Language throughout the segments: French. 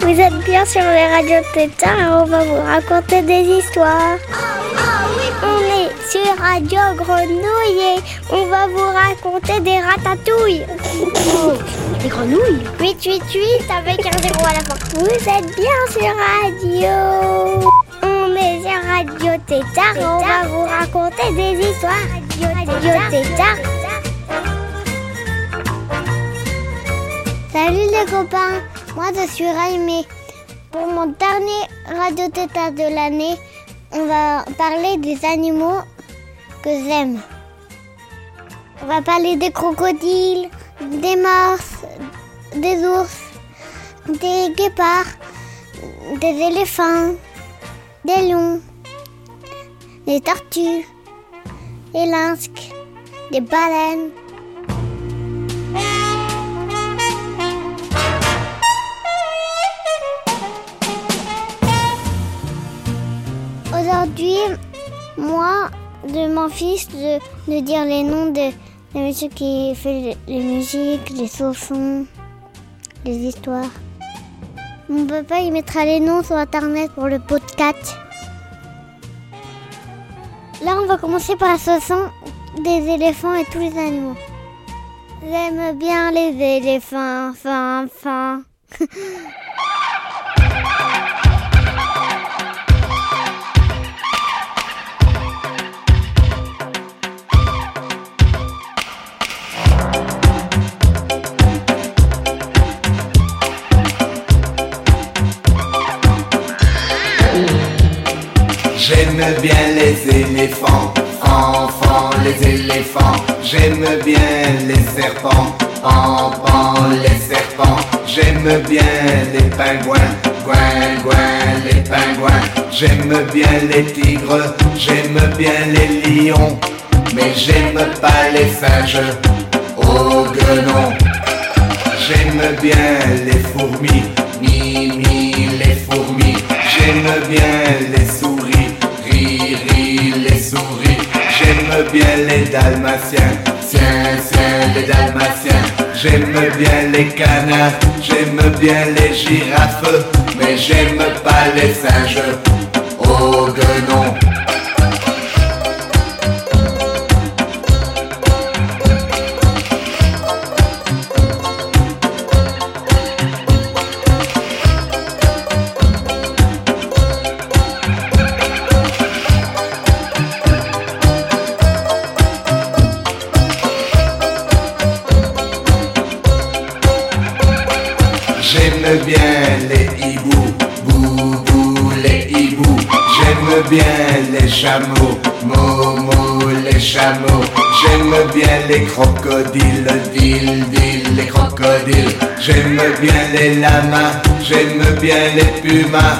Vous êtes bien sur les radios Tétard et on va vous raconter des histoires. On est sur Radio Grenouille et on va vous raconter des ratatouilles. Des grenouilles 888 avec un zéro à la fin. Vous êtes bien sur Radio. On est sur Radio et on va vous raconter des histoires. Salut les copains, moi je suis Raimé. Pour mon dernier Radio Tétard de l'année, on va parler des animaux que j'aime. On va parler des crocodiles, des morses, des ours, des guépards, des éléphants, des lions, des tortues, des lynx, des baleines. Aujourd'hui, moi, de mon fils, de, de dire les noms de, de monsieur qui fait les musiques, les chansons, les histoires. Mon papa, il mettra les noms sur internet pour le podcast. Là, on va commencer par la chanson des éléphants et tous les animaux. J'aime bien les éléphants, fin, fin. serpents, pan les serpents. J'aime bien les pingouins, gouin gouin les pingouins. J'aime bien les tigres, j'aime bien les lions. Mais j'aime pas les singes, oh guenon. J'aime bien les fourmis, mi mi les fourmis. J'aime bien les souris, ri ri les souris. J'aime bien les dalmatiens, tiens tiens les dalmatiens. J'aime bien les canards, j'aime bien les girafes, mais j'aime pas les singes. Oh guenon. Chameaux, mo mo les chameaux. J'aime bien les crocodiles, dil dil les crocodiles. J'aime bien les lamas, j'aime bien les pumas.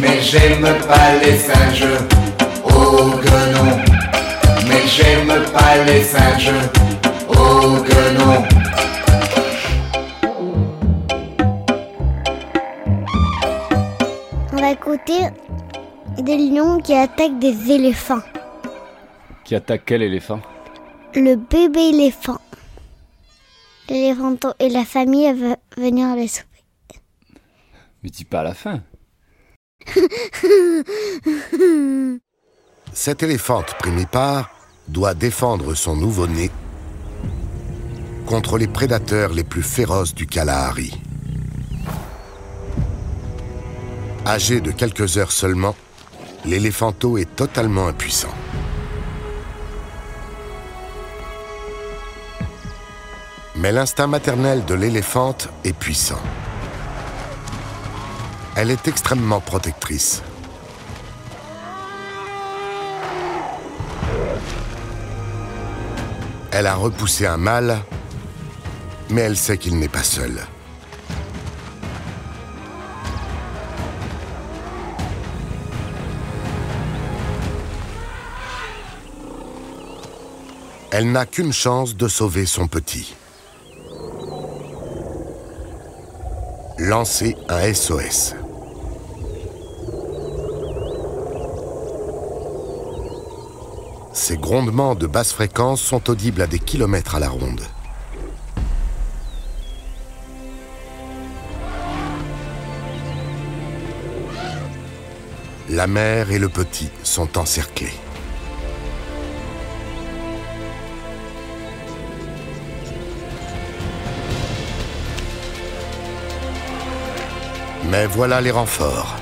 Mais j'aime pas les singes, oh guenon. Mais j'aime pas les singes, oh guenon. On va écouter des lions qui attaquent des éléphants. Qui attaque quel éléphant? Le bébé éléphant. L'éléphanto et la famille va venir les sauver. Mais dis pas à la fin. Cette éléphante primipare doit défendre son nouveau-né contre les prédateurs les plus féroces du Kalahari. Âgé de quelques heures seulement, l'éléphanto est totalement impuissant. Mais l'instinct maternel de l'éléphante est puissant. Elle est extrêmement protectrice. Elle a repoussé un mâle, mais elle sait qu'il n'est pas seul. Elle n'a qu'une chance de sauver son petit. Lancer un SOS. Ces grondements de basse fréquence sont audibles à des kilomètres à la ronde. La mère et le petit sont encerclés. Mais voilà les renforts.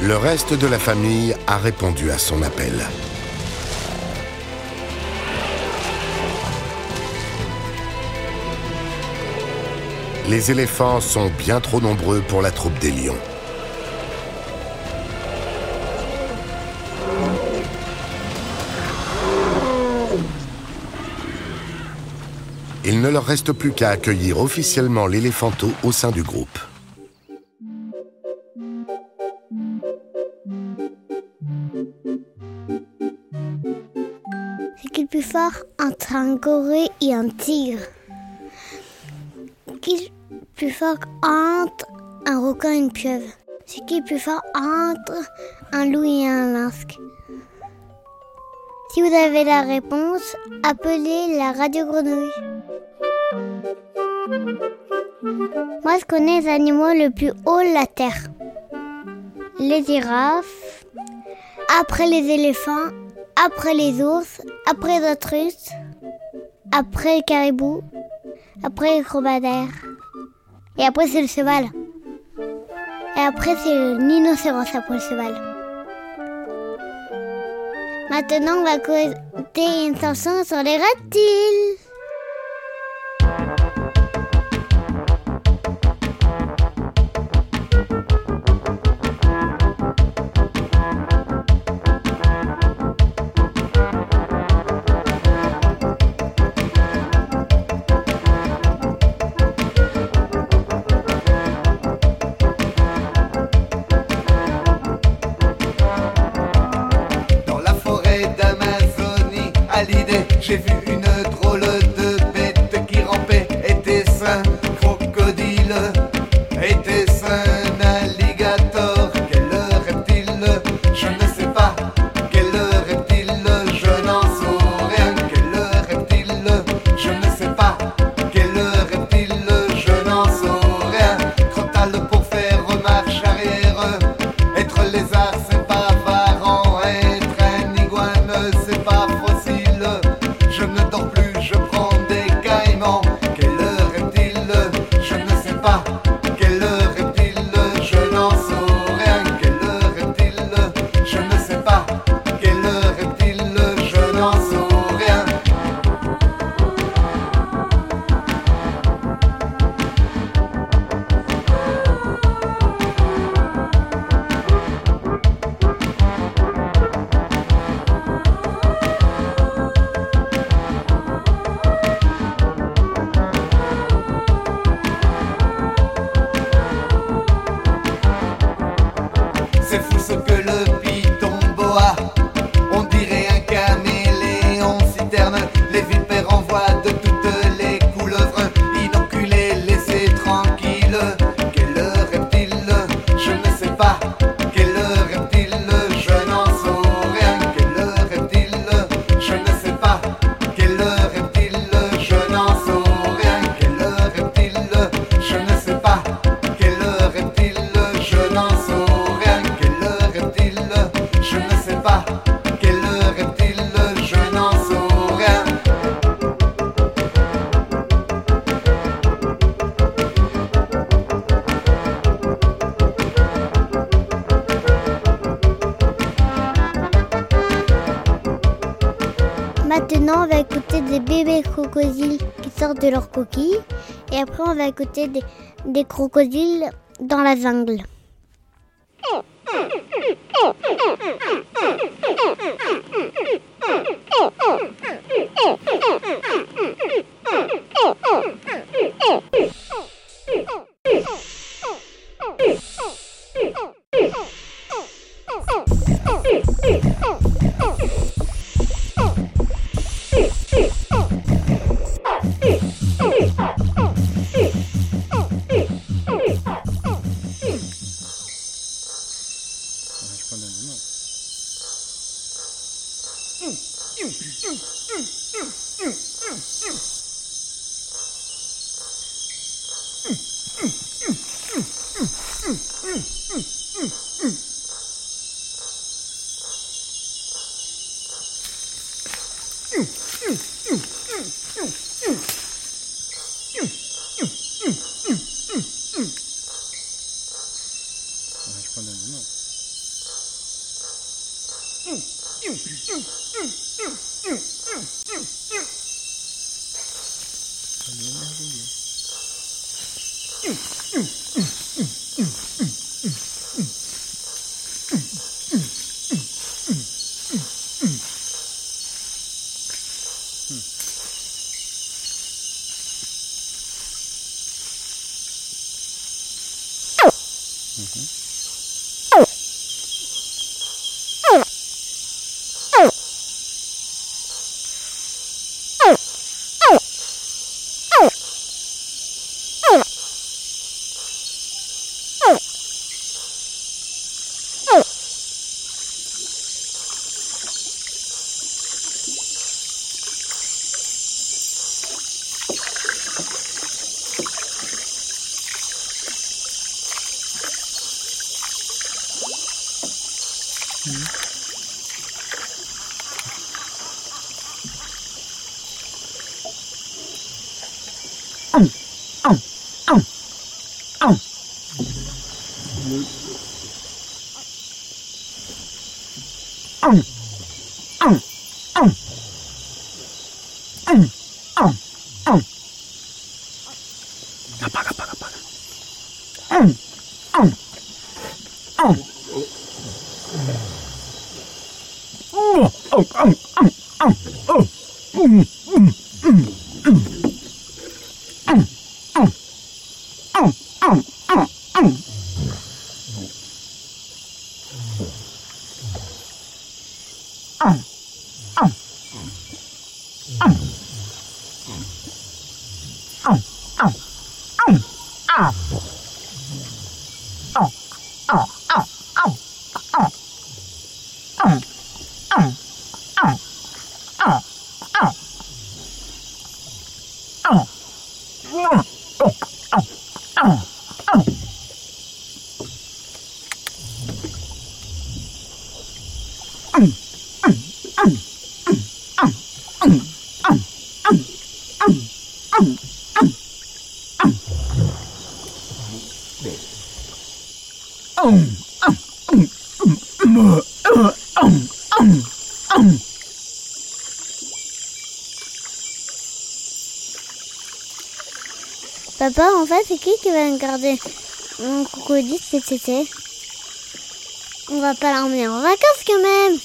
Le reste de la famille a répondu à son appel. Les éléphants sont bien trop nombreux pour la troupe des lions. Ne leur reste plus qu'à accueillir officiellement l'éléphanto au sein du groupe. C'est qui le plus fort entre un gorille et un tigre Qui le plus fort entre un requin et une pieuvre C'est qui le plus fort entre un loup et un masque Si vous avez la réponse, appelez la radio grenouille. Moi, je connais les animaux le plus haut de la terre. Les girafes, après les éléphants, après les ours, après les autruches, après les caribous, après les dromadaires. Et après, c'est le cheval. Et après, c'est le rhinocéros après le cheval. Maintenant, on va écouter une chanson sur les reptiles. Je des bébés crocodiles qui sortent de leur coquille. Et après, on va écouter des, des crocodiles dans la jungle. Mm, mm. Hmm. c'est qui qui va me garder mon crocodile cet été? On va pas l'emmener en vacances quand même!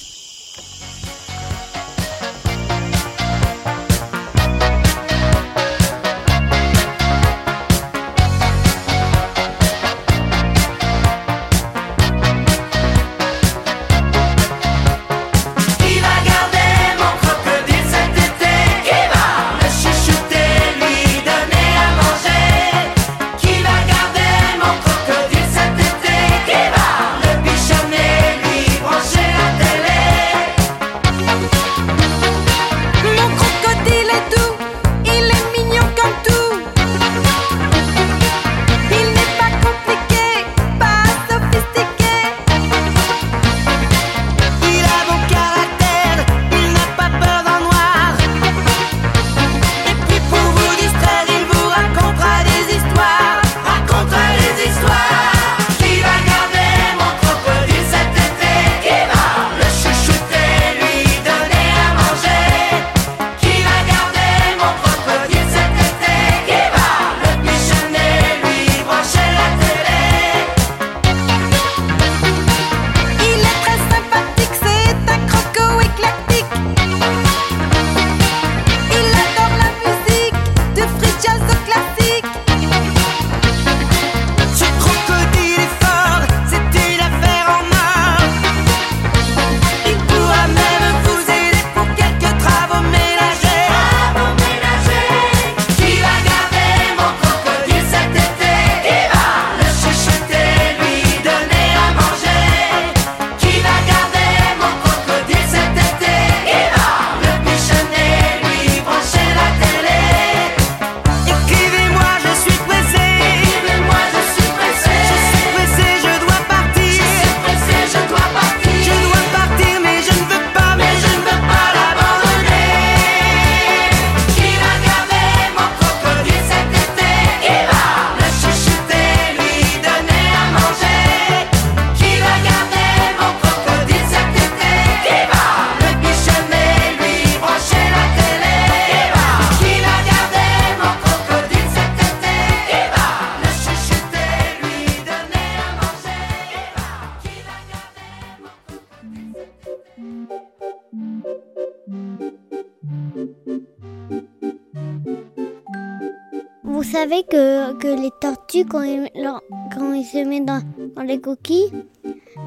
Vous savez que, que les tortues, quand ils, se mettent dans, les coquilles,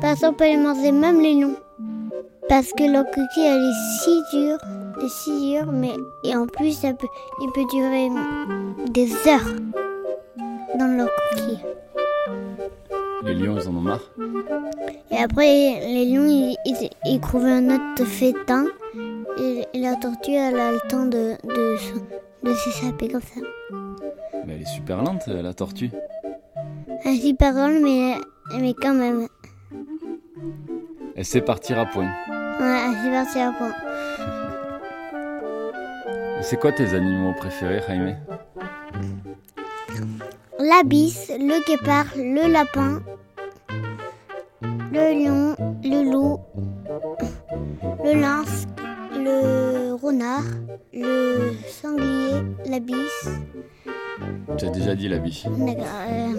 personne ne peut les manger, même les noms. Parce que leur coquille, elle est si dure, est si dure, mais et en plus, ça peut, il peut durer des heures dans leur coquille. Les lions, ils en ont marre? Et après, les lions, ils, trouvent un autre fétin. Et, la tortue, elle a le temps de, de s'échapper comme ça. Mais elle est super lente, la tortue. Elle est super drôle, mais, mais quand même. Elle sait partir à point. Ouais, elle s'est partie à point. C'est quoi tes animaux préférés, Jaime? La bise, le guépard, le lapin, le lion, le loup, Déjà dit la biche. D'accord. euh.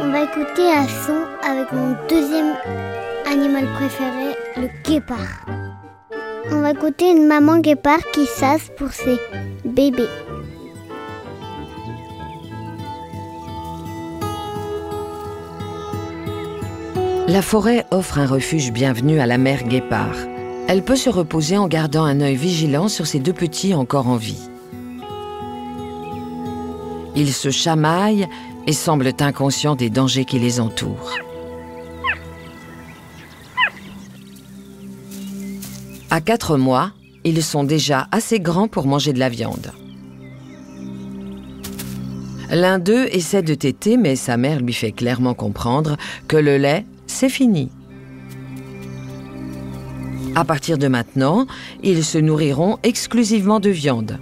On va écouter un son avec mon deuxième animal préféré, le guépard. On va écouter une maman guépard qui sasse pour ses bébés. La forêt offre un refuge bienvenu à la mère guépard. Elle peut se reposer en gardant un œil vigilant sur ses deux petits encore en vie. Ils se chamaillent et semblent inconscients des dangers qui les entourent. À quatre mois, ils sont déjà assez grands pour manger de la viande. L'un d'eux essaie de téter, mais sa mère lui fait clairement comprendre que le lait, c'est fini. À partir de maintenant, ils se nourriront exclusivement de viande.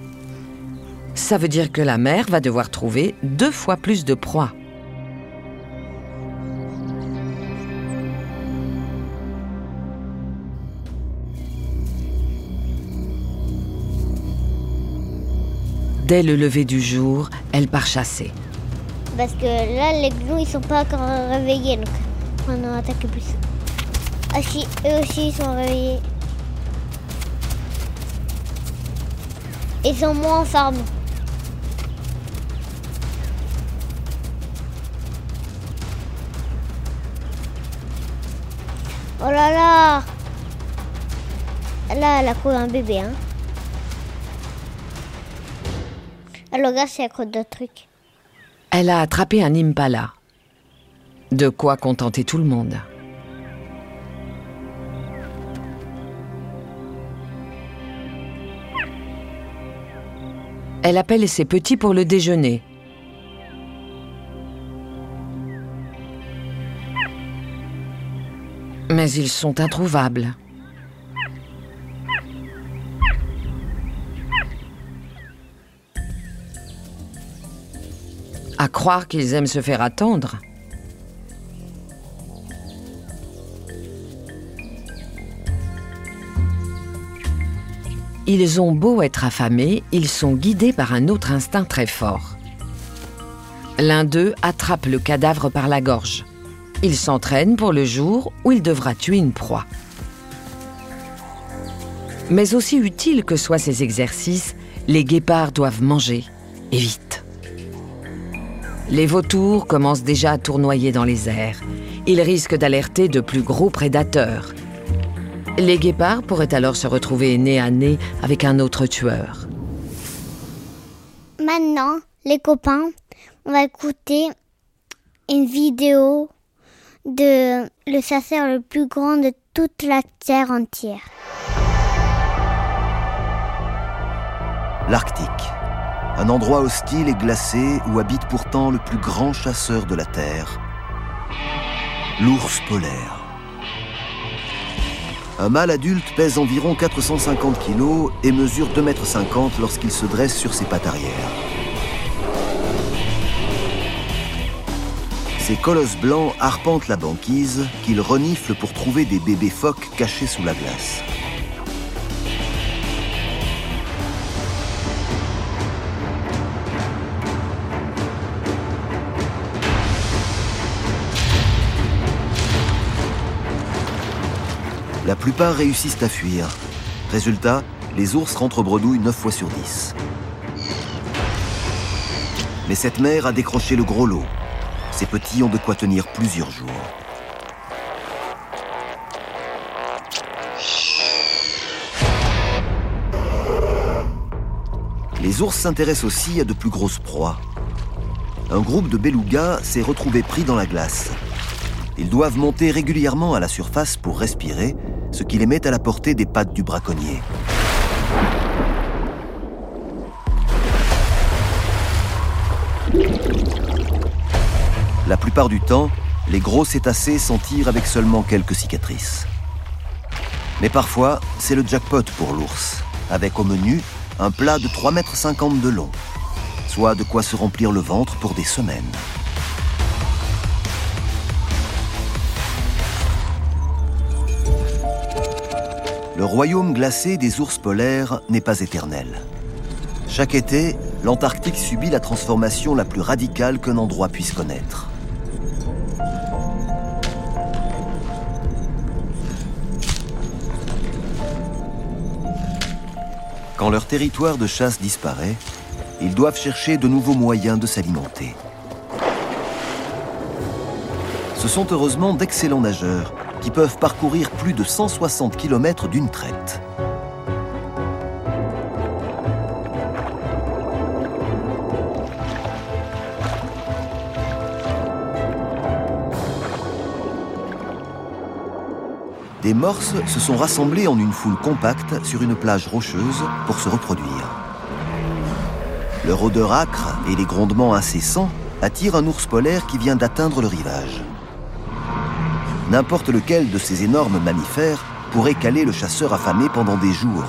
Ça veut dire que la mère va devoir trouver deux fois plus de proies. Dès le lever du jour, elle part chasser. Parce que là, les gnous, ils sont pas encore réveillés, donc on en attaque plus. Ah si, eux aussi, ils sont réveillés. Ils sont moins en forme. Oh là là Là, elle a cru un bébé, hein. Alors, regarde, c'est à cause d'autres trucs. Elle a attrapé un impala. De quoi contenter tout le monde. Elle appelle ses petits pour le déjeuner. Mais ils sont introuvables. À croire qu'ils aiment se faire attendre. Ils ont beau être affamés, ils sont guidés par un autre instinct très fort. L'un d'eux attrape le cadavre par la gorge. Il s'entraîne pour le jour où il devra tuer une proie. Mais aussi utiles que soient ces exercices, les guépards doivent manger, et vite. Les vautours commencent déjà à tournoyer dans les airs. Ils risquent d'alerter de plus gros prédateurs. Les guépards pourraient alors se retrouver nez à nez avec un autre tueur. Maintenant, les copains, on va écouter une vidéo de le chasseur le plus grand de toute la terre entière. L'Arctique. Un endroit hostile et glacé où habite pourtant le plus grand chasseur de la Terre. L'ours polaire. Un mâle adulte pèse environ 450 kg et mesure 2,50 m lorsqu'il se dresse sur ses pattes arrière. Ces colosses blancs arpentent la banquise qu'ils reniflent pour trouver des bébés phoques cachés sous la glace. La plupart réussissent à fuir. Résultat, les ours rentrent bredouille 9 fois sur 10. Mais cette mère a décroché le gros lot. Ses petits ont de quoi tenir plusieurs jours. Les ours s'intéressent aussi à de plus grosses proies. Un groupe de belugas s'est retrouvé pris dans la glace. Ils doivent monter régulièrement à la surface pour respirer, ce qui les met à la portée des pattes du braconnier. La plupart du temps, les gros cétacés s'en tirent avec seulement quelques cicatrices. Mais parfois, c'est le jackpot pour l'ours, avec au menu un plat de 3,50 m de long, soit de quoi se remplir le ventre pour des semaines. Le royaume glacé des ours polaires n'est pas éternel. Chaque été, l'Antarctique subit la transformation la plus radicale qu'un endroit puisse connaître. Quand leur territoire de chasse disparaît, ils doivent chercher de nouveaux moyens de s'alimenter. Ce sont heureusement d'excellents nageurs qui peuvent parcourir plus de 160 km d'une traite. Des morses se sont rassemblés en une foule compacte sur une plage rocheuse pour se reproduire. Leur odeur âcre et les grondements incessants attirent un ours polaire qui vient d'atteindre le rivage. N'importe lequel de ces énormes mammifères pourrait caler le chasseur affamé pendant des jours.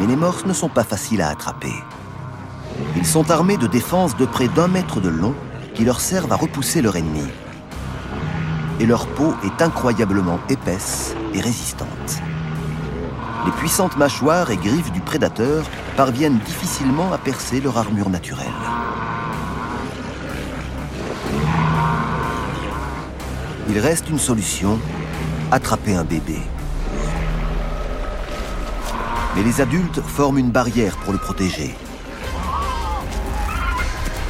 Mais les morses ne sont pas faciles à attraper. Ils sont armés de défenses de près d'un mètre de long qui leur servent à repousser leur ennemi. Et leur peau est incroyablement épaisse et résistante. Les puissantes mâchoires et griffes du prédateur parviennent difficilement à percer leur armure naturelle. Il reste une solution, attraper un bébé. Mais les adultes forment une barrière pour le protéger.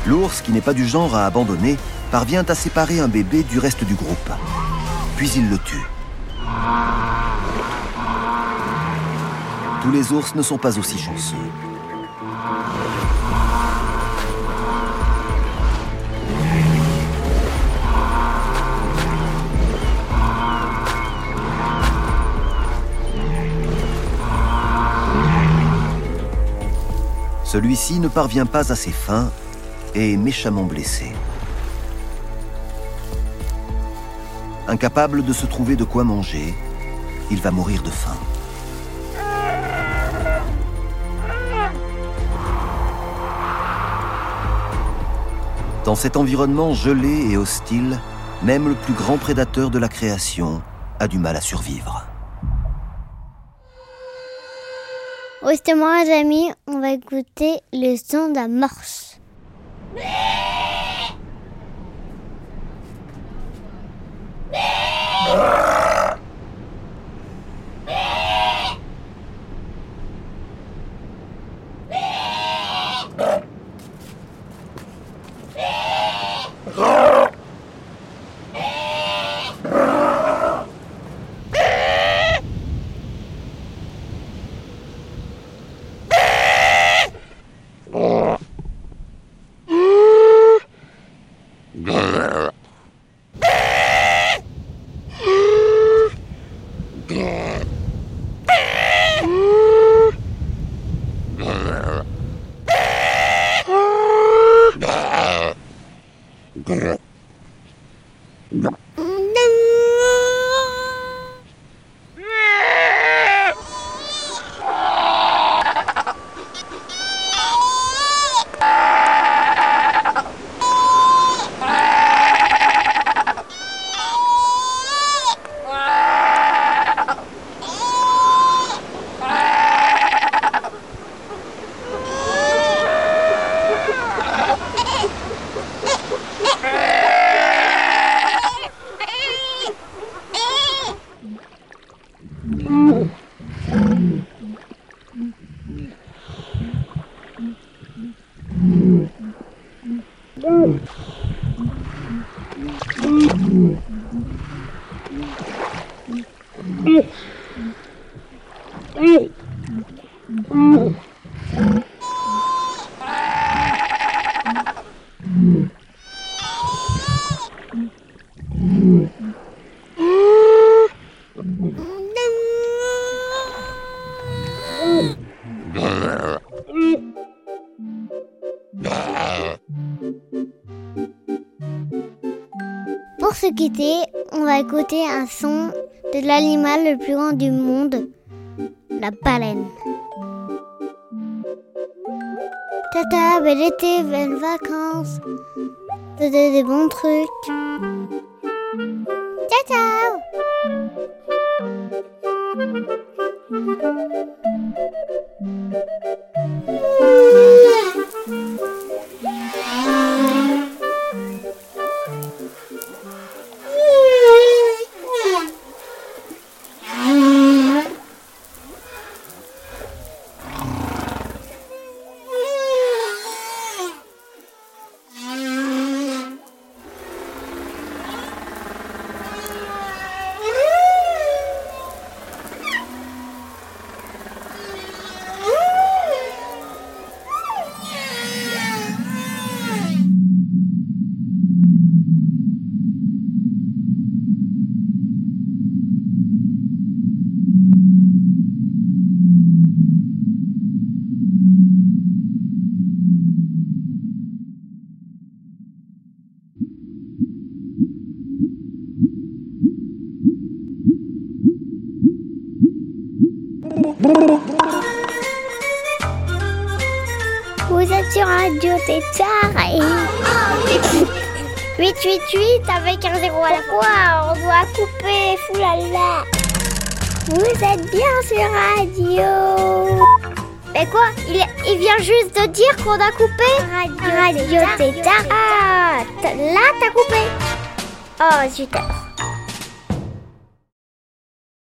L'ours, qui n'est pas du genre à abandonner, parvient à séparer un bébé du reste du groupe. Puis il le tue. Tous les ours ne sont pas aussi chanceux. Celui-ci ne parvient pas à ses fins et est méchamment blessé. Incapable de se trouver de quoi manger, il va mourir de faim. Dans cet environnement gelé et hostile, même le plus grand prédateur de la création a du mal à survivre. Restez-moi, les amis, on va écouter le son d'un morse. Ah On va écouter un son de l'animal le plus grand du monde, la baleine. Tata, bel été, belles vacances, de, de- des bons trucs. Ciao Vous êtes sur Radio Tétard et... 888 avec un zéro à la fois, on doit couper, foulala. Vous êtes bien sur radio. Mais quoi il, il vient juste de dire qu'on a coupé? Radio, radio Tétard. Ah, là t'as coupé. Oh, super.